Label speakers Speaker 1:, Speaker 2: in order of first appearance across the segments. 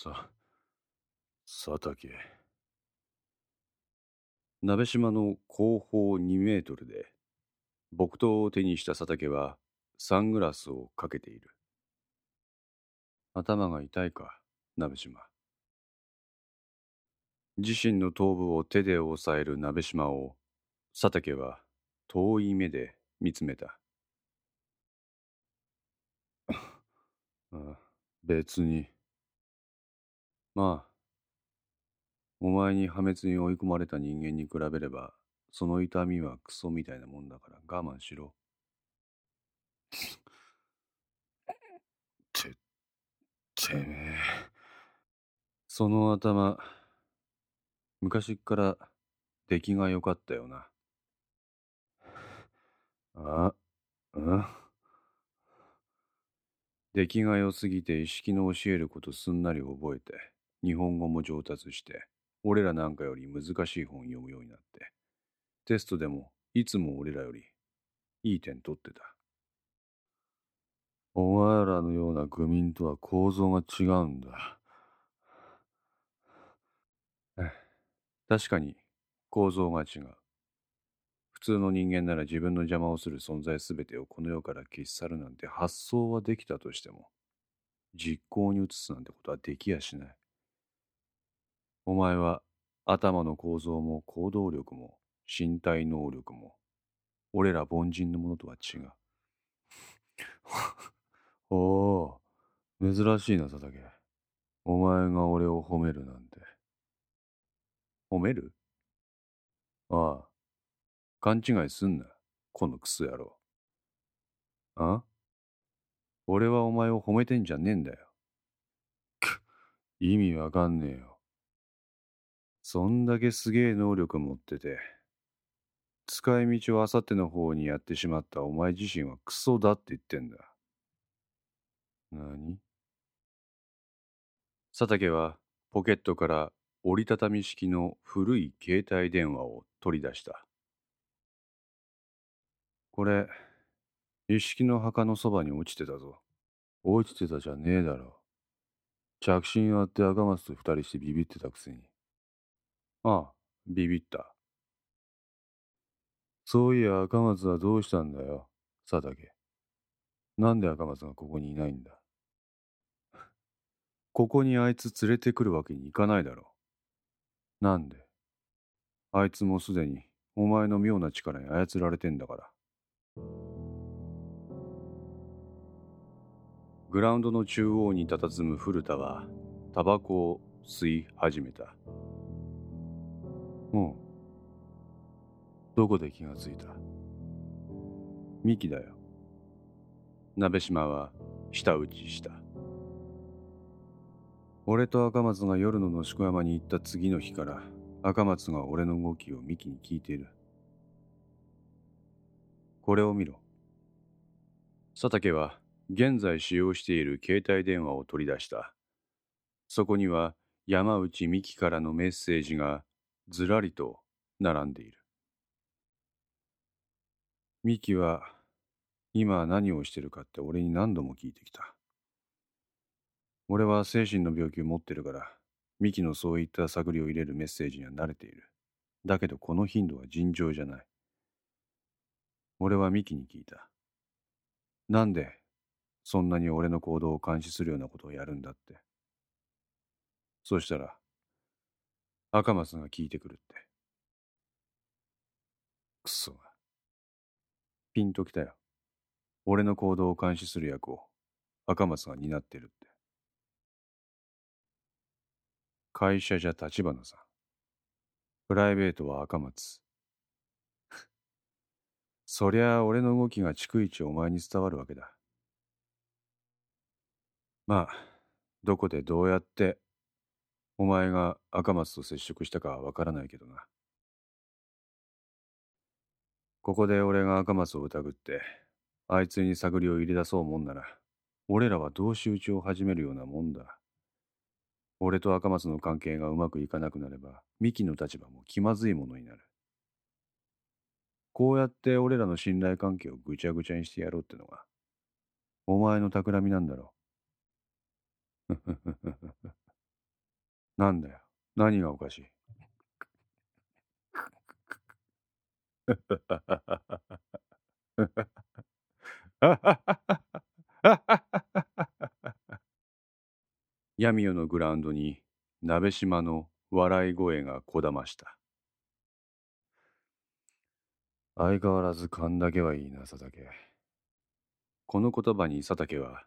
Speaker 1: さ、佐竹。鍋島の後方2メートルで、木刀を手にした佐竹はサングラスをかけている。頭が痛いか、鍋島。自身の頭部を手で押さえる鍋島を、佐竹は遠い目で見つめた。別に。まあ、お前に破滅に追い込まれた人間に比べれば、その痛みはクソみたいなもんだから我慢しろ。て、てめえ。その頭、昔っから出来が良かったよな。あ、うん？出来が良すぎて意識の教えることすんなり覚えて、日本語も上達して、俺らなんかより難しい本読むようになって、テストでもいつも俺らよりいい点取ってた。お前らのような愚民とは構造が違うんだ。確かに構造が違う。普通の人間なら自分の邪魔をする存在すべてをこの世から消し去るなんて発想はできたとしても、実行に移すなんてことはできやしない。お前は頭の構造も行動力も身体能力も、俺ら凡人のものとは違う。おお、珍しいな、佐竹。お前が俺を褒めるなんて。褒める？ああ、勘違いすんな、このクソ野郎。あ俺はお前を褒めてんじゃねえんだよ。く、意味わかんねえよ。そんだけすげえ能力持ってて、使い道をあさっての方にやってしまったお前自身はクソだって言ってんだ。何？佐竹はポケットから折りたたみ式の古い携帯電話を取り出した。これ、一式の墓のそばに落ちてたぞ。落ちてたじゃねえだろ。着信あって赤松と二人してビビってたくせに。ああ、ビビった。そういや赤松はどうしたんだよ、佐竹。なんで赤松がここにいないんだ？ここにあいつ連れてくるわけにいかないだろう。なんで？あいつもすでにお前の妙な力に操られてんだから。グラウンドの中央に佇む古田はタバコを吸い始めた。う。どこで気がついた？ミキだよ。鍋島は舌打ちした。俺と赤松が夜の野宿山に行った次の日から赤松が俺の動きをミキに聞いている。これを見ろ。佐竹は現在使用している携帯電話を取り出した。そこには山内美希からのメッセージがずらりと並んでいる。ミキは今何をしてるかって俺に何度も聞いてきた。俺は精神の病気を持ってるから、ミキのそういった探りを入れるメッセージには慣れている。だけどこの頻度は尋常じゃない。俺はミキに聞いた。なんでそんなに俺の行動を監視するようなことをやるんだって。そしたら、赤松が聞いてくるって。くそが。ピンときたよ。俺の行動を監視する役を赤松が担ってるって。会社じゃ立花さん。プライベートは赤松。そりゃあ俺の動きが逐一お前に伝わるわけだ。まあ、どこでどうやってお前が赤松と接触したかはわからないけどな。ここで俺が赤松を疑って、あいつに探りを入れ出そうもんなら、俺らは同士討ちを始めるようなもんだ。俺と赤松の関係がうまくいかなくなれば、ミキの立場も気まずいものになる。こうやって俺らの信頼関係をぐちゃぐちゃにしてやろうってのが、お前の企みなんだろう。なんだよ。何がおかしい？闇夜のグラウンドに鍋島の笑い声がこだました。相変わらず勘だけはいいな、佐竹。この言葉に佐竹は、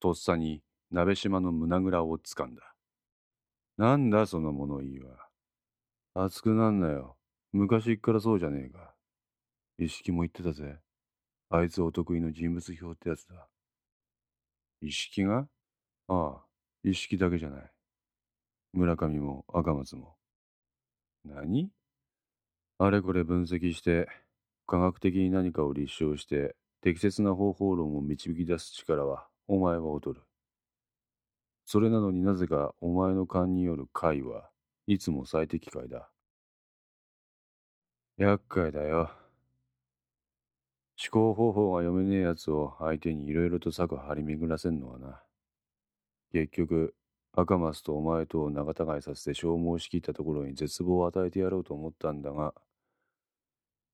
Speaker 1: とっさに鍋島の胸ぐらをつかんだ。なんだその物言いは。熱くなんなよ。昔っからそうじゃねえか。意識も言ってたぜ。あいつお得意の人物表ってやつだ。意識が？ああ、意識だけじゃない。村上も赤松も。何？あれこれ分析して、科学的に何かを立証して、適切な方法論を導き出す力は、お前は劣る。それなのになぜかお前の勘による解はいつも最適解だ。厄介だよ。思考方法が読めねえやつを相手にいろいろと策張り巡らせんのはな。結局、赤松とお前とを仲違いさせて消耗しきったところに絶望を与えてやろうと思ったんだが、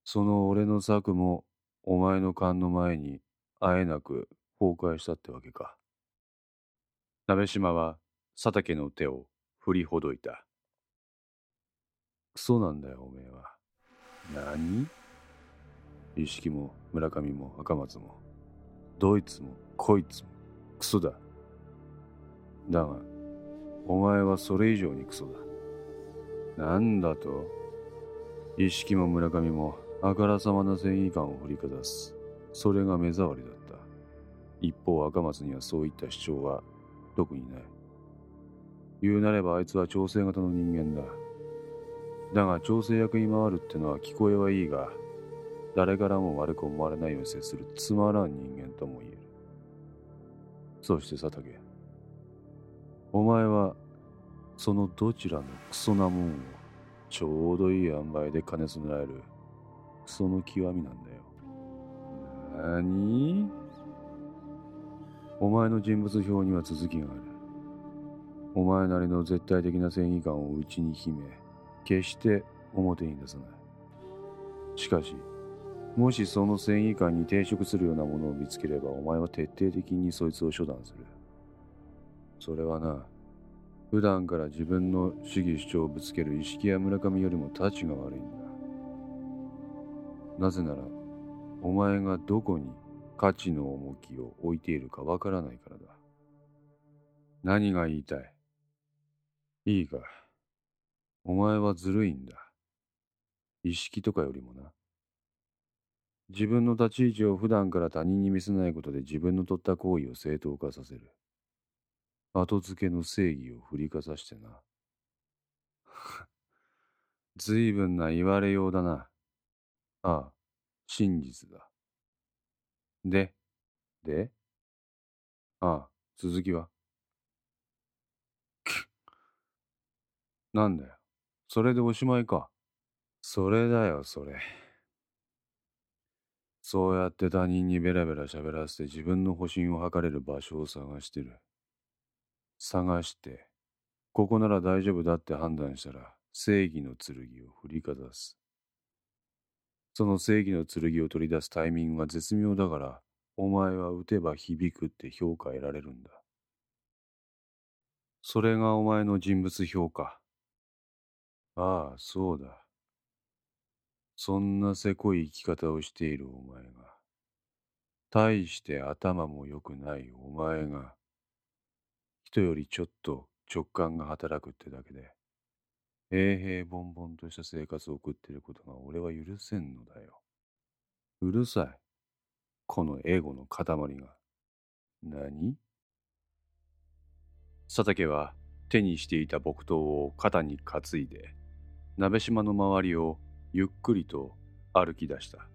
Speaker 1: その俺の策もお前の勘の前にあえなく崩壊したってわけか。鍋島は佐竹の手を振りほどいた。クソなんだよ、おめえは。何？一色も村上も赤松も、どいつもこいつもクソだ。だが、お前はそれ以上にクソだ。なんだと？一色も村上もあからさまな正義感を振りかざす。それが目障りだった。一方赤松にはそういった主張は特にない。言うなればあいつは調整型の人間だ。だが調整役に回るってのは聞こえはいいが、誰からも悪く思われないように接するつまらん人間とも言える。そして佐竹、お前はそのどちらのクソなもんをちょうどいい塩梅で兼ね備えるクソの極みなんだよ。なにお前の人物表には続きがある。お前なりの絶対的な正義感を内に秘め、決して表に出さない。しかし、もしその正義感に抵触するようなものを見つければ、お前は徹底的にそいつを処断する。それはな、普段から自分の主義主張をぶつける意識や村上よりも立ちが悪いんだ。なぜなら、お前がどこに価値の重きを置いているかわからないからだ。何が言いたい？いいか？お前はずるいんだ。意識とかよりもな。自分の立ち位置を普段から他人に見せないことで自分の取った行為を正当化させる。後付けの正義を振りかざしてな。随分な言われようだな。ああ、真実だ。で、で？ああ、続きは？なんだよ。それでおしまいか。それだよ、それ。そうやって他人にベラベラ喋らせて自分の保身を図れる場所を探してる。探して、ここなら大丈夫だって判断したら、正義の剣を振りかざす。その正義の剣を取り出すタイミングが絶妙だから、お前は打てば響くって評価得られるんだ。それがお前の人物評価。ああ、そうだ。そんなせこい生き方をしているお前が、大して頭も良くないお前が、人よりちょっと直感が働くってだけで、平々凡々とした生活を送っていることが俺は許せんのだよ。うるさい。このエゴの塊が。何？佐竹は手にしていた木刀を肩に担いで、鍋島の周りをゆっくりと歩き出した。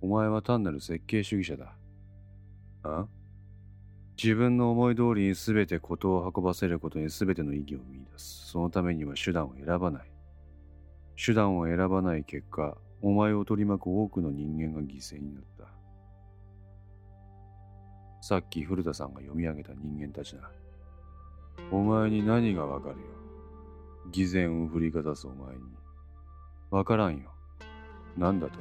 Speaker 1: お前は単なる設計主義者だ。あ自分の思い通りに全て事を運ばせることに全ての意義を見出す。そのためには手段を選ばない。手段を選ばない結果、お前を取り巻く多くの人間が犠牲になった。さっき古田さんが読み上げた人間たちだ。お前に何がわかるよ。偽善を振りかざすお前に。わからんよ。なんだと。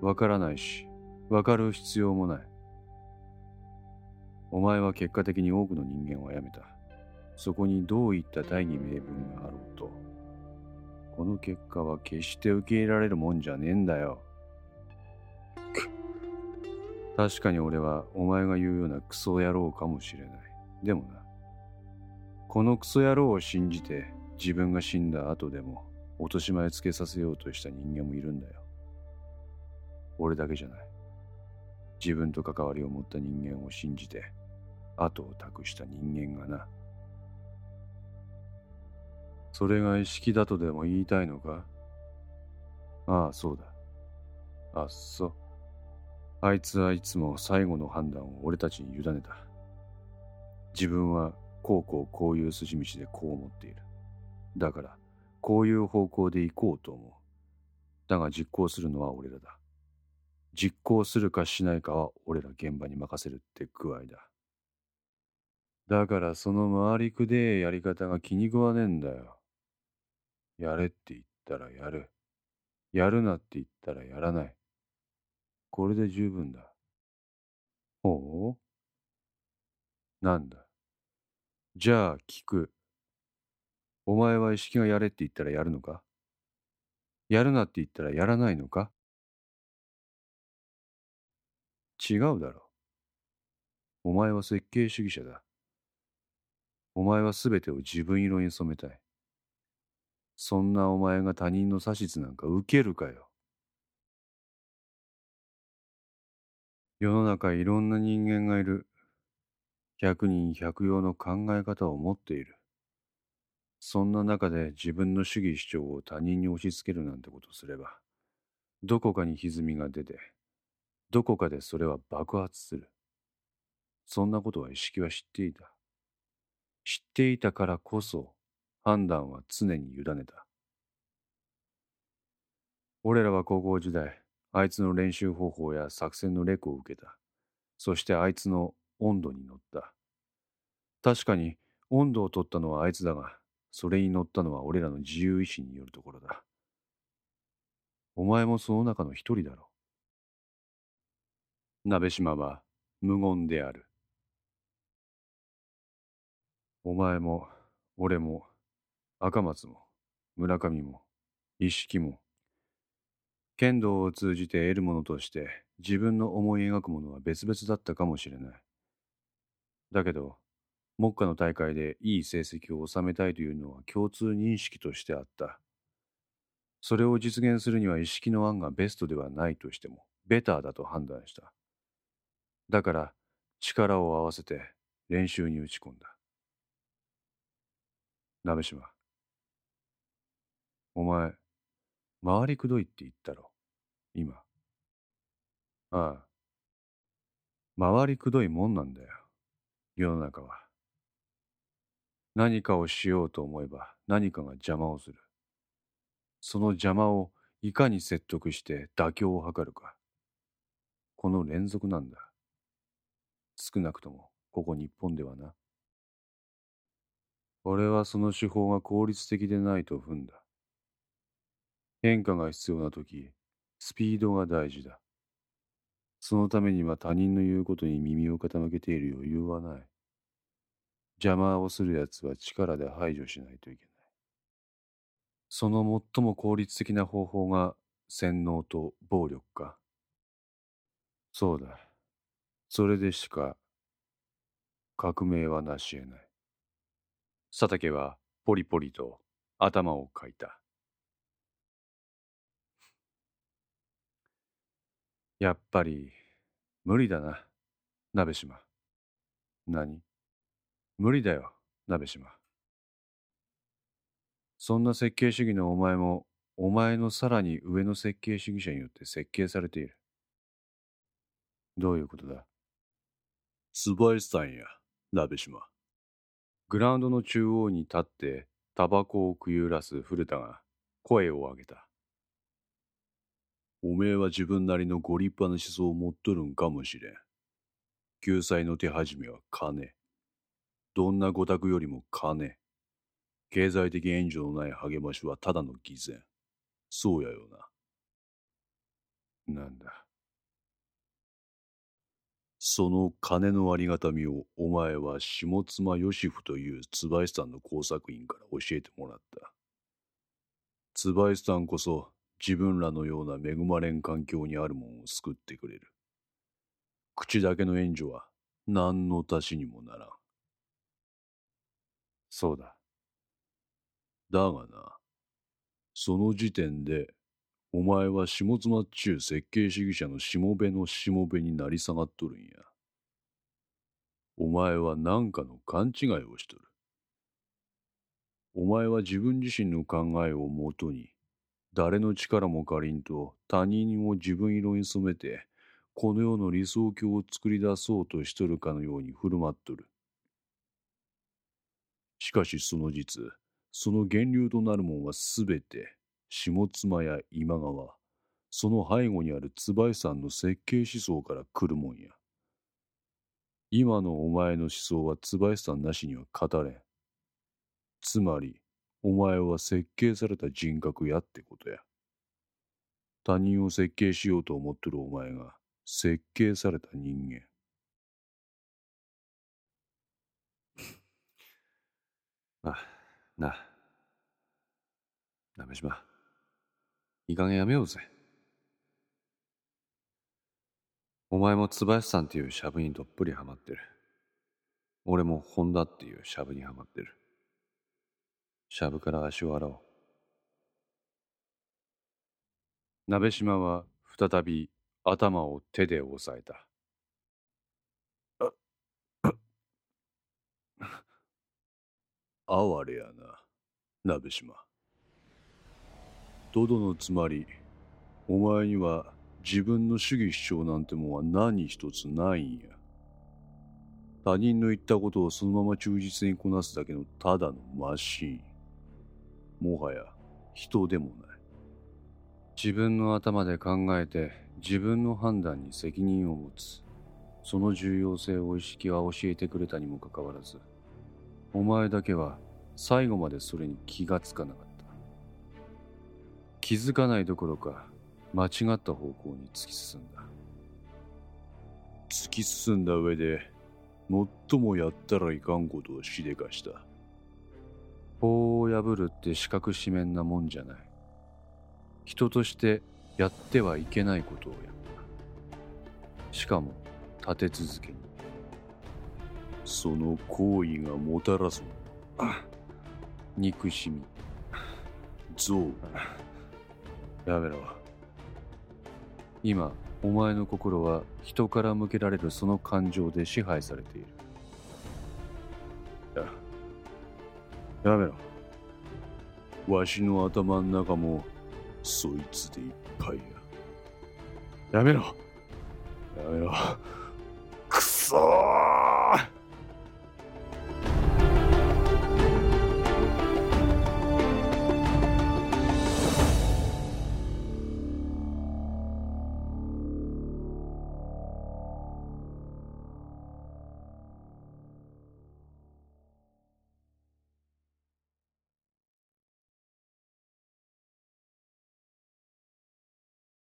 Speaker 1: わからないし、わかる必要もない。お前は結果的に多くの人間を殺めた。そこにどういった大義名分があろうと。この結果は決して受け入れられるもんじゃねえんだよ。確かに俺はお前が言うようなクソ野郎かもしれない。でもな。このクソ野郎を信じて自分が死んだ後でも落とし前つけさせようとした人間もいるんだよ。俺だけじゃない。自分と関わりを持った人間を信じて後を託した人間がな。それが意識だとでも言いたいのか？ああ、そうだ。あっそ。あいつはいつも最後の判断を俺たちに委ねた。自分はこうこうこういう筋道でこう思っている。だから、こういう方向で行こうと思う。だが実行するのは俺らだ。実行するかしないかは俺ら現場に任せるって具合だ。だからその回りくでえやり方が気に食わねえんだよ。やれって言ったらやる。やるなって言ったらやらない。これで十分だ。ほう？なんだ？じゃあ聞く。お前は意識がやれって言ったらやるのか？やるなって言ったらやらないのか？違うだろ。お前は設計主義者だ。お前は全てを自分色に染めたい。そんなお前が他人の指図なんか受けるかよ。世の中いろんな人間がいる。百人百様の考え方を持っている。そんな中で自分の主義主張を他人に押し付けるなんてことすれば、どこかに歪みが出て、どこかでそれは爆発する。そんなことは意識は知っていた。知っていたからこそ判断は常に委ねた。俺らは高校時代、あいつの練習方法や作戦のレクを受けた。そしてあいつの温度に乗った。確かに温度を取ったのはあいつだが、それに乗ったのは俺らの自由意志によるところだ。お前もその中の一人だろう。鍋島は無言である。お前も、俺も、赤松も、村上も、一色も、剣道を通じて得るものとして自分の思い描くものは別々だったかもしれない。だけど、目下の大会でいい成績を収めたいというのは共通認識としてあった。それを実現するには意識の案がベストではないとしても、ベターだと判断した。だから、力を合わせて練習に打ち込んだ。鍋島。お前、回りくどいって言ったろ、今。ああ。回りくどいもんなんだよ。世の中は。何かをしようと思えば何かが邪魔をする。その邪魔をいかに説得して妥協を図るか。この連続なんだ。少なくともここ日本ではな。俺はその手法が効率的でないと踏んだ。変化が必要な時、スピードが大事だ。そのためには他人の言うことに耳を傾けている余裕はない。邪魔をする奴は力で排除しないといけない。その最も効率的な方法が洗脳と暴力か。そうだ。それでしか革命は成し得ない。佐竹はポリポリと頭をかいた。やっぱり無理だな、鍋島。何？無理だよ、鍋島。そんな設計主義のお前も、お前のさらに上の設計主義者によって設計されている。どういうことだ？
Speaker 2: 素晴らしさんや、鍋島。
Speaker 1: グラウンドの中央に立ってタバコをくゆらす古田が声を上げた。
Speaker 2: おめえは自分なりのご立派な思想を持っとるんかもしれん。救済の手始めは金。どんなご託よりも金。経済的援助のない励ましはただの偽善。そうやよ
Speaker 1: な。なんだ。
Speaker 2: その金のありがたみをお前は下妻義夫という椿さんの工作員から教えてもらった。椿さんこそ自分らのような恵まれん環境にあるもんを救ってくれる。口だけの援助は何の足しにもならん。
Speaker 1: そうだ。
Speaker 2: だがな、その時点で、お前は下妻っちゅう設計主義者のしもべのしもべになり下がっとるんや。お前は何かの勘違いをしとる。お前は自分自身の考えをもとに、誰の力も借りんと他人を自分色に染めて、この世の理想郷を作り出そうとしとるかのように振る舞っとる。しかしその実、その源流となるもんはすべて、下妻や今川、その背後にある椿さんの設計思想から来るもんや。今のお前の思想は椿さんなしには語れん。つまり、お前は設計された人格やってことや。他人を設計しようと思ってるお前が設計された人間。
Speaker 1: あ、な、鍋島。いい加減やめようぜ。お前も椿さんっていうシャブにどっぷりハマってる。俺も本田っていうシャブにハマってる。シャブから足を洗おう。鍋島は再び頭を手で押さえた。
Speaker 2: 哀れやな、鍋島。トドのつまり、お前には自分の主義主張なんてもんは何一つないんや。他人の言ったことをそのまま忠実にこなすだけのただのマシン。もはや人でもない。
Speaker 1: 自分の頭で考えて自分の判断に責任を持つ。その重要性を意識は教えてくれたにもかかわらず、お前だけは最後までそれに気がつかなかった。気づかないどころか、間違った方向に突き進んだ。
Speaker 2: 突き進んだ上で、最もやったらいかんことをしでかした。
Speaker 1: 法を破るって四角四面なもんじゃない。人としてやってはいけないことをやった。しかも、立て続けに。
Speaker 2: その行為がもたらす
Speaker 1: 憎しみ。
Speaker 2: 憎
Speaker 1: やめろ。今、お前の心は人から向けられるその感情で支配されている。
Speaker 2: やめろ。わしの頭ん中も、そいつでいっぱいや。
Speaker 1: やめろ。
Speaker 2: やめろ。くそー